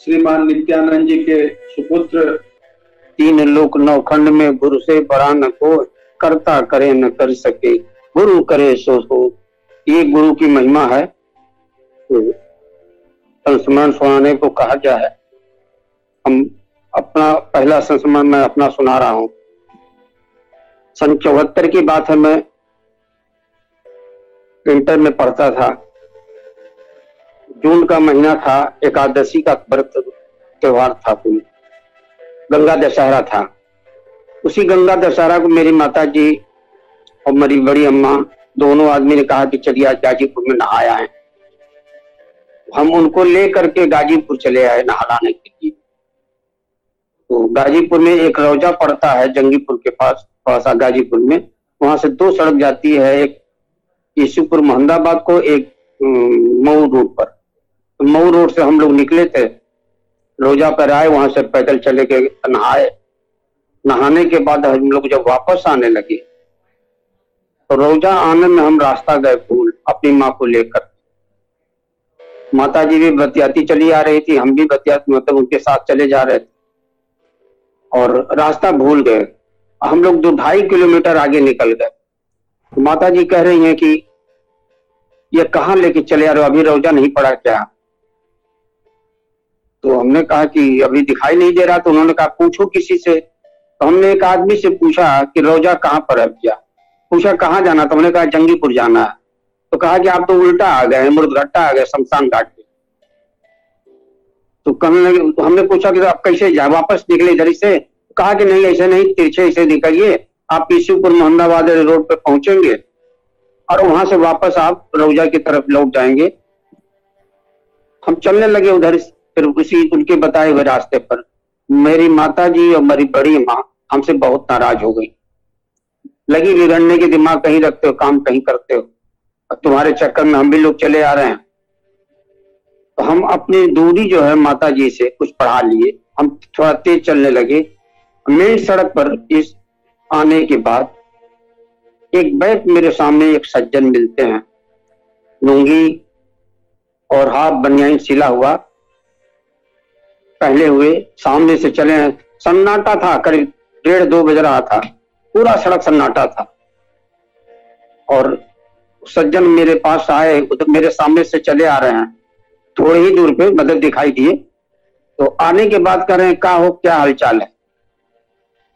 श्रीमान नित्यानंद जी के सुपुत्र। तीन लोक नौखंड में गुरु से बड़ा न को करता करे न कर सके, गुरु करे सो हो। ये गुरु की महिमा है। तो संस्मरण सुनाने को कहा गया है। हम अपना पहला संस्मरण मैं अपना सुना रहा हूँ। सन चौहत्तर की बात है, मैं इंटर में पढ़ता था। जून का महीना था, एकादशी का व्रत त्योहार था कोई गंगा दशहरा था। उसी गंगा दशहरा को मेरी माता जी और मेरी बड़ी अम्मा दोनों आदमी ने कहा कि चलिए आज गाजीपुर में नहाया है। हम उनको ले करके गाजीपुर चले आए नहाने के लिए। तो गाजीपुर में एक रोजा पड़ता है जंगीपुर के पास थोड़ा सा गाजीपुर में। वहाँ से दो सड़क जाती है, एक ईसूपुर मोहम्मदाबाद को, एक मऊ रोड पर। मऊ रोड से हम लोग निकले थे, रोजा पर आए, वहाँ से पैदल चले के नहाए। नहाने के बाद हम लोग जब वापस आने लगे तो रोजा आने में हम रास्ता गए भूल, अपनी माँ को लेकर। माता जी भी बतियाती चली आ रही थी, हम भी बतियाती मतलब उनके साथ चले जा रहे थे। और रास्ता भूल गए। हम लोग दो ढाई किलोमीटर आगे निकल गए। माता जी कह रही हैं कि, ये कहाँ लेके चले आ रहे हो? अभी रोजा नहीं पड़ा क्या? तो हमने कहा कि अभी दिखाई नहीं दे रहा तो उन्होंने कहा, पूछो किसी से। तो हमने एक आदमी से पूछा कि रोजा कहाँ पर है भैया पूछा, कहाँ जाना? तो हमने कहा, जंगीपुर जाना है। तो कहा कि आप तो उल्टा आ गए मुर्दघट्टा आ गए, शमशान घाट पे। तो कहने तो हमने पूछा कि तो आप कैसे जाए वापस निकले इधर से? कहा कि नहीं, ऐसे नहीं तिरछे ऐसे निकलिए आप ईसूपुर मोहम्मदाबाद रोड पे पहुँचेंगे और वहाँ से वापस आप रौजा की तरफ़ लौट जाएँगे। हम चलने लगे उधर फिर उसी उनके बताए हुए रास्ते पर मेरी माता जी और मेरी बड़ी माँ हमसे बहुत नाराज़ हो गई। लगी बिगड़ने के दिमाग कहीं रखते हो, काम कहीं करते हो। और तुम्हारे चक्कर में हम भी लोग चले आ रहे हैं। तो हम अपनी दूरी जो है माता जी से कुछ पढ़ा लिए। हम थोड़ा तेज चलने लगे। मेन सड़क पर इस आने के बाद एक बैठ मेरे सामने एक सज्जन मिलते हैं। लुंगी और हाथ बनियाइन सिला हुआ पहले हुए, सामने से चले हैं। सन्नाटा था, करीब डेढ़ दो बज रहा था। पूरा सड़क सन्नाटा था। और सज्जन मेरे पास आए, उधर मेरे सामने से चले आ रहे हैं। थोड़ी ही दूर पे मतलब दिखाई दिए। तो आने के बाद कह रहे हैं, क्या हो, क्या हालचाल है?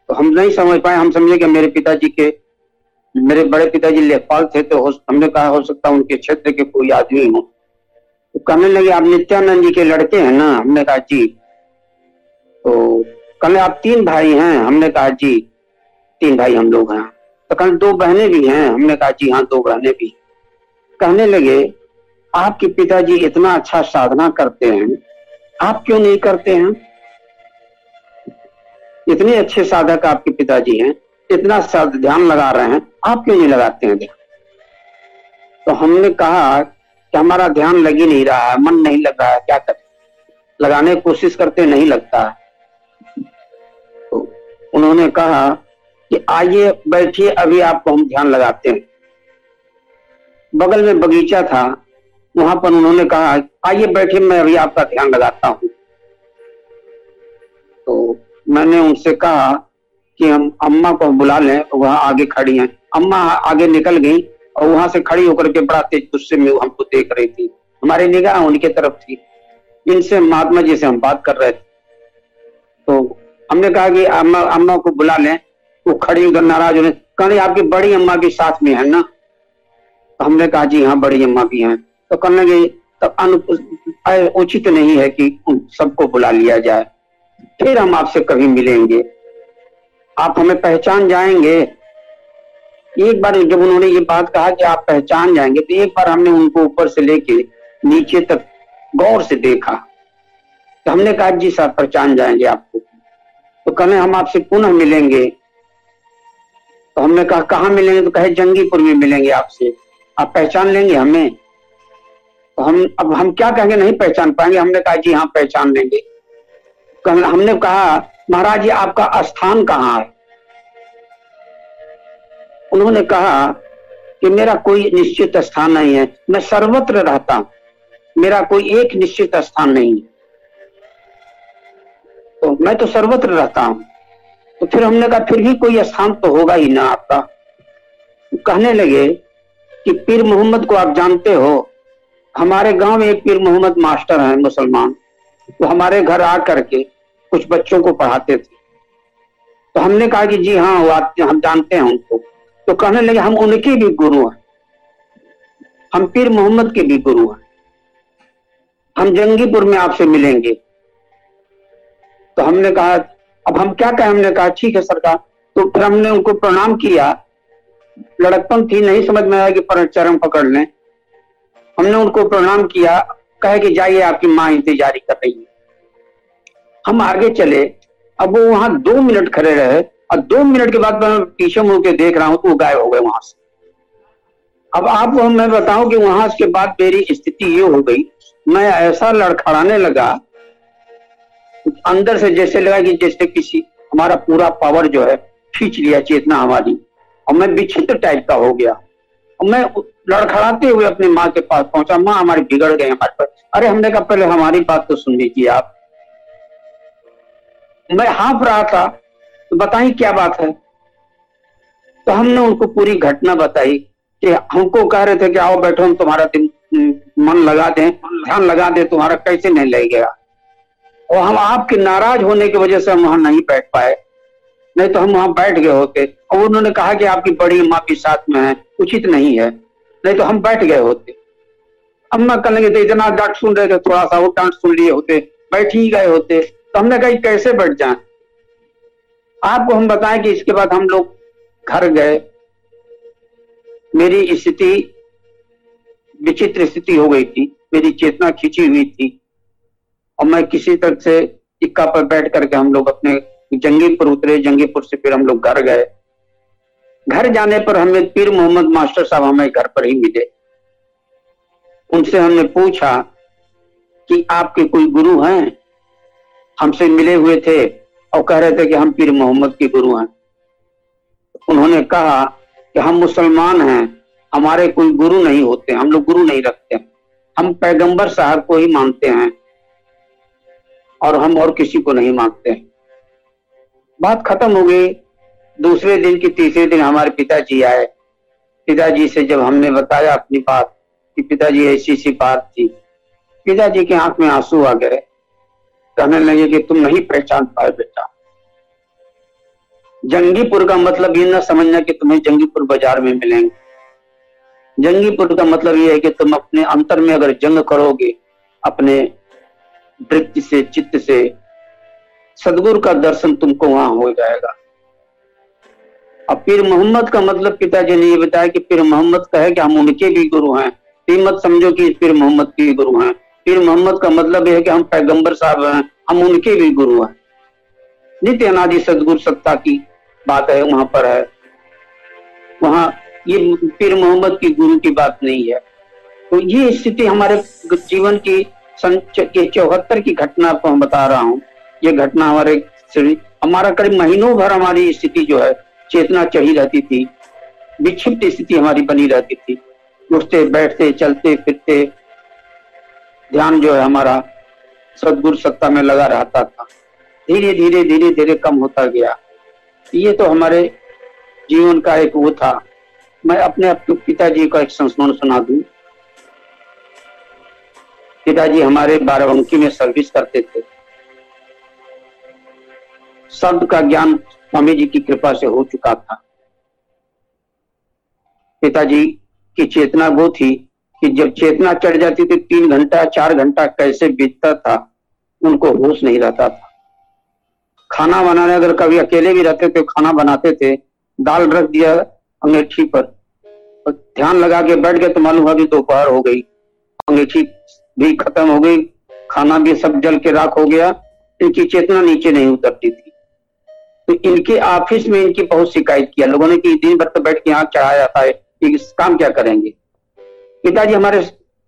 तो हम नहीं समझ पाए। हम समझे कि मेरे पिताजी के, मेरे बड़े पिताजी लेखपाल थे तो हमने कहा, हो सकता है उनके क्षेत्र के कोई आदमी हो। तो कहने लगे, आप नित्यानंद जी के लड़के हैं ना? हमने कहा, जी। तो कहने आप तीन भाई हैं, हमने कहा जी, तीन भाई हम लोग हैं। तो कहने दो बहनें भी हैं, हमने कहा जी हाँ दो बहनें भी। कहने लगे, आपके पिताजी इतना अच्छा साधना करते हैं, आप क्यों नहीं करते हैं? इतने अच्छे साधक आपके पिताजी हैं, इतना ध्यान लगा रहे हैं, आप क्यों नहीं लगाते हैं? ध्यान तो हमने कहा कि हमारा ध्यान लग ही नहीं रहा है, मन नहीं लग रहा है, क्या करें? लगाने की कोशिश करते नहीं लगता है। उन्होंने कहा कि आइए बैठिए, अभी आपको हम ध्यान लगाते हैं। बगल में बगीचा था, वहाँ पर उन्होंने कहा, आइए बैठिए, मैं अभी आपका ध्यान लगाता हूँ। तो मैंने उनसे कहा कि हम अम्मा को बुला लें, वहाँ आगे खड़ी हैं। अम्मा आगे निकल गई और वहाँ से खड़ी होकर के बड़ा तेज गुस्से में हमको देख रही थी। हमारी निगाह उनके तरफ़ थी। इनसे महात्मा जी से हम बात कर रहे थे। तो हमने कहा कि अम्मा अम्मा को बुला लें। वो खड़ी उधर नाराज़ होने कहने आपकी बड़ी अम्मा भी साथ में है ना? तो हमने कहा, जी हाँ बड़ी अम्मा भी हैं। तो कहने लगे तब उचित नहीं है कि उन सबको बुला लिया जाए। फिर हम आपसे कभी मिलेंगे। आप हमें पहचान जाएँगे। एक बार जब उन्होंने ये बात कहा कि आप पहचान जाएँगे तो एक बार हमने उनको ऊपर से लेके नीचे तक गौर से देखा। तो हमने कहा, जी सर, पहचान जाएँगे आपको। तो कहें हम आपसे पुनः मिलेंगे। तो हमने कहा, कहाँ मिलेंगे? तो कहे, जंगीपुर में मिलेंगे आपसे। आप पहचान लेंगे हमें? तो हम, अब हम क्या कहेंगे? नहीं पहचान पाएँगे। हमने कहा, जी हाँ पहचान लेंगे। हमने कहा, महाराज जी आपका स्थान कहाँ है? उन्होंने कहा कि, मेरा कोई निश्चित स्थान नहीं है। मैं सर्वत्र रहता हूँ। मेरा कोई एक निश्चित स्थान नहीं है। मैं तो सर्वत्र रहता हूँ। तो फिर हमने कहा, फिर भी कोई स्थान तो होगा ही ना आपका। कहने लगे कि पीर मोहम्मद को आप जानते हो, हमारे गाँव में एक पीर मोहम्मद मास्टर हैं मुसलमान। तो हमारे घर आ करके कुछ बच्चों को पढ़ाते थे। तो हमने कहा कि जी हाँ वो आते- हम जानते हैं उनको। तो कहने लगे, हम उनके भी गुरु हैं। हम पीर मोहम्मद के भी गुरु हैं। हम जंगीपुर में आपसे मिलेंगे। तो हमने कहा, अब हम क्या कहें? हमने कहा, ठीक है सरकार। तो फिर हमने उनको प्रणाम किया। लड़कपन थी, नहीं समझ में आया कि चरण पकड़ लें। हमने उनको प्रणाम किया, कहे कि जाइए, आपकी माँ इंतजारी कर रही है। हम आगे चले। अब वो वहाँ दो मिनट खड़े रहे। और दो मिनट के बाद मैं पीछे मुड़ के देख रहा हूँ तो वो गायब हो गए वहाँ से। अब आपको मैं बताऊँ कि वहाँ के बाद मेरी स्थिति ये हो गई। मैं ऐसा लड़खड़ाने लगा अंदर से जैसे लगा कि जैसे किसी, हमारा पूरा पावर जो है, खींच लिया चेतना हमारी। और मैं विचित्र टाइप का हो गया। और मैं लड़खड़ाते हुए अपनी माँ के पास पहुँचा। माँ हमारी बिगड़ गए हमारे पास अरे हमने कहा, पहले हमारी बात तो सुन लीजिए आप। मैं हाँफ रहा था तो बताई क्या बात है? तो हमने उनको पूरी घटना बताई कि हमको कह रहे थे कि आओ बैठो, हम तुम्हारा दिन मन लगा दें, ध्यान लगा दें, तुम्हारा कैसे नहीं लगेगा और हम आपके नाराज़ होने की वजह से हम वहाँ नहीं बैठ पाए। नहीं तो हम वहाँ बैठ गए होते। और उन्होंने कहा कि आपकी बड़ी माँ भी साथ में है, उचित नहीं है। नहीं तो हम बैठ गए होते। अम्मा कहने लगे थे इतना डांट सुन रहे थे थोड़ा सा वो डांट सुन लिए होते। बैठ ही गए होते। तो हमने कहा कैसे बैठ जाए? आपको हम बताएँ कि इसके बाद हम लोग घर गए। मेरी स्थिति, विचित्र स्थिति हो गई थी। मेरी चेतना खिंची हुई थी। और मैं किसी तरह से इक्का पर बैठ करके हम लोग अपने जंगीपुर उतरे, जंगीपुर से फिर हम लोग घर गए। घर जाने पर हमें पीर मोहम्मद मास्टर साहब हमें घर पर ही मिले। उनसे हमने पूछा कि आपके कोई गुरु हैं? हमसे मिले हुए थे और कह रहे थे कि हम पीर मोहम्मद के गुरु हैं। उन्होंने कहा कि हम मुसलमान हैं, हमारे कोई गुरु नहीं होते, हम लोग गुरु नहीं रखते। हम पैगंबर साहब को ही मानते हैं। और हम और किसी को नहीं मांगते। हैं बात खत्म हो गई। दूसरे दिन की तीसरे दिन हमारे पिताजी आए। पिताजी से जब हमने बताया अपनी बात कि पिताजी ऐसी सी बात थी, पिताजी के आँख में आँसू आ गए। कहने लगे कि तुम नहीं पहचान पाए बेटा। जंगीपुर का मतलब ये ना समझना कि तुम्हें जंगीपुर बाज़ार में मिलेंगे। जंगीपुर का मतलब ये है कि तुम अपने अंतर में अगर जंग करोगे, अपने वृत्ति से, चित्त से, सदगुरु का दर्शन तुमको वहाँ हो जाएगा। अब पीर मोहम्मद का मतलब पिताजी ने ये बताया कि पीर मोहम्मद का है कि हम उनके भी गुरु हैं। ये मत समझो कि पीर मोहम्मद के गुरु हैं। पीर मोहम्मद का मतलब यह है कि हम पैगंबर साहब हैं, हम उनके भी गुरु हैं। नित्य अनादि सदगुरु सत्ता की बात है, वहाँ पर है। वहाँ ये पीर मोहम्मद की गुरु की बात नहीं है। तो ये स्थिति हमारे जीवन की सन के चौहत्तर की घटना को हम बता रहा हूँ। ये घटना हमारे हमारा करीब महीनों भर हमारी स्थिति जो है, चेतना चढ़ी रहती थी। विक्षिप्त स्थिति हमारी बनी रहती थी। उठते, बैठते, चलते, फिरते, ध्यान जो है हमारा सदगुरु सत्ता में लगा रहता था। धीरे धीरे धीरे धीरे कम होता गया। ये तो हमारे जीवन का एक वो था। मैं अपने पिताजी का एक संस्मरण सुना दूँ। पिताजी हमारे बाराबंकी में सर्विस करते थे। शब्द का ज्ञान स्वामी जी की कृपा से हो चुका था। पिताजी की चेतना वो थी कि जब चेतना चढ़ जाती थी तीन घंटा, चार घंटा कैसे बीतता था, उनको होश नहीं रहता था। खाना बनाने, अगर कभी अकेले भी रहते थे, खाना बनाते थे, दाल रख दिया अंगीठी पर ध्यान लगा के बैठ गए तो मालूम कि दोपहर हो गई। अंगीठी भी खत्म हो गई, खाना भी सब जल के राख हो गया, इनकी चेतना नीचे नहीं उतरती थी। तो इनके ऑफ़िस में इनकी बहुत शिकायत किया। लोगों ने कि दिन भर तो बैठ के यहाँ चढ़ाया जाता है इस काम क्या करेंगे? पिताजी हमारे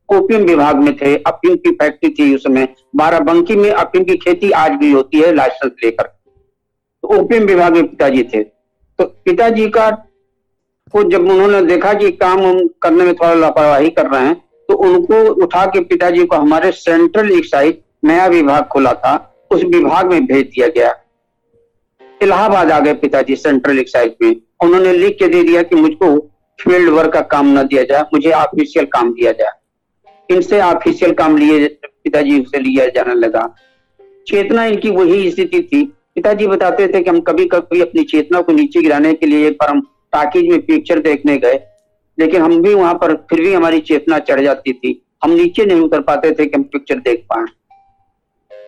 ओपियम विभाग में थे, अफीम की फैक्ट्री थी उस समय। बाराबंकी में अफीम की खेती आज भी होती है, लाइसेंस लेकर। तो ओपियम विभाग में पिताजी थे। तो पिताजी का को जब उन्होंने देखा कि काम करने में थोड़ा लापरवाही कर रहे हैं उनको उठा के पिताजी को हमारे सेंट्रल एक साइड नया विभाग खोला था, उस विभाग में भेज दिया गया। इलाहाबाद आ गए पिताजी सेंट्रल एक्साइज में। उन्होंने लिख के दे दिया कि मुझको फ़ील्ड वर्क का काम न दिया जाए, मुझे ऑफिशियल काम दिया जाए। इनसे ऑफिशियल काम लिए, पिताजी से लिया जाने लगा। चेतना इनकी वही स्थिति थी। पिताजी बताते थे कि हम कभी कभी अपनी चेतना को नीचे गिराने के लिए एक बार हम टाकीज में पिक्चर देखने गए। लेकिन हम भी वहाँ पर, फिर भी हमारी चेतना चढ़ जाती थी। हम नीचे नहीं उतर पाते थे कि हम पिक्चर देख पाए।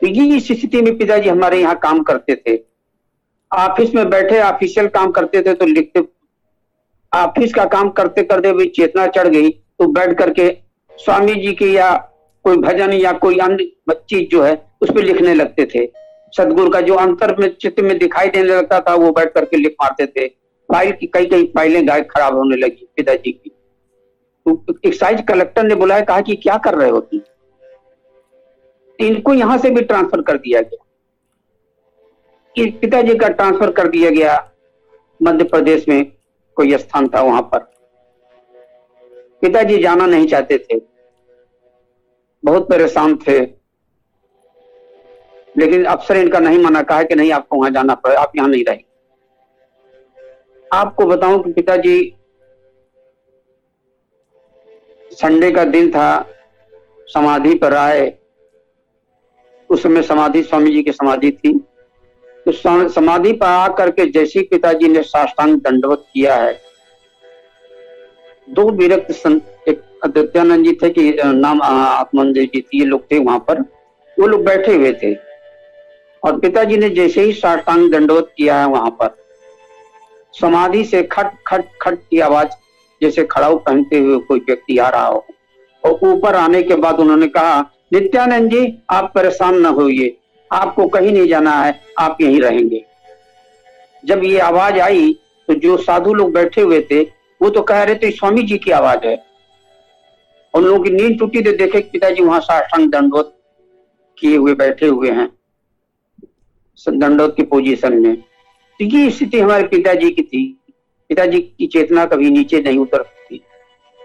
तो इस स्थिति में पिताजी हमारे यहाँ काम करते थे। ऑफ़िस में बैठे, ऑफिशियल काम करते थे तो लिखते। ऑफ़िस का काम करते करते भी चेतना चढ़ गई। तो बैठ करके स्वामी जी की या कोई भजन या कोई अन्य चीज़ जो है, उस पर लिखने लगते थे। सदगुरु का जो अंतर में, चित्त में दिखाई देने लगता था, वो बैठ करके लिख मारते थे। फ़ाइल की, कई कई फाइलें गाय खराब होने लगी पिताजी की। तो एक्साइज कलेक्टर ने बुलाया, कहा कि क्या कर रहे हो तुम? इनको यहाँ से भी ट्रांसफ़र कर दिया गया। पिताजी का ट्रांसफ़र कर दिया गया, मध्य प्रदेश में कोई स्थान था वहाँ पर। पिताजी जाना नहीं चाहते थे। बहुत परेशान थे। लेकिन अफसर इनका नहीं मना, कहा कि नहीं, आपको वहाँ जाना पड़े, आप यहाँ नहीं रहेंगे। आपको बताऊँ कि पिताजी, संडे का दिन था, समाधि पर आए। उस समय समाधि स्वामी जी की समाधि थी। तो समाधि पर आकर के जैसे पिताजी ने साष्टांग दंडवत किया है। दो विरक्त संत, एक आदित्यानंद जी थे कि नाम आत्मानंद जी ये लोग थे वहाँ पर। वो लोग बैठे हुए थे। और पिताजी ने जैसे ही साष्टांग दंडवत किया है वहाँ पर समाधि से खट खट खट की आवाज़ जैसे खड़ाऊ पहनते हुए कोई व्यक्ति आ रहा हो। और ऊपर आने के बाद उन्होंने कहा, नित्यानंद जी, आप परेशान न होइए। आपको कहीं नहीं जाना है, आप यहीं रहेंगे। जब ये आवाज़ आई तो जो साधु लोग बैठे हुए थे, वो तो कह रहे थे, स्वामी जी की आवाज़ है। उन लोगों की नींद टूटी तो देखे पिताजी वहाँ साष्टांग दंडोत किए हुए बैठे हुए हैं दंडोत की पोजीशन में। तो ये स्थिति हमारे पिताजी की थी। पिताजी की चेतना कभी नीचे नहीं उतर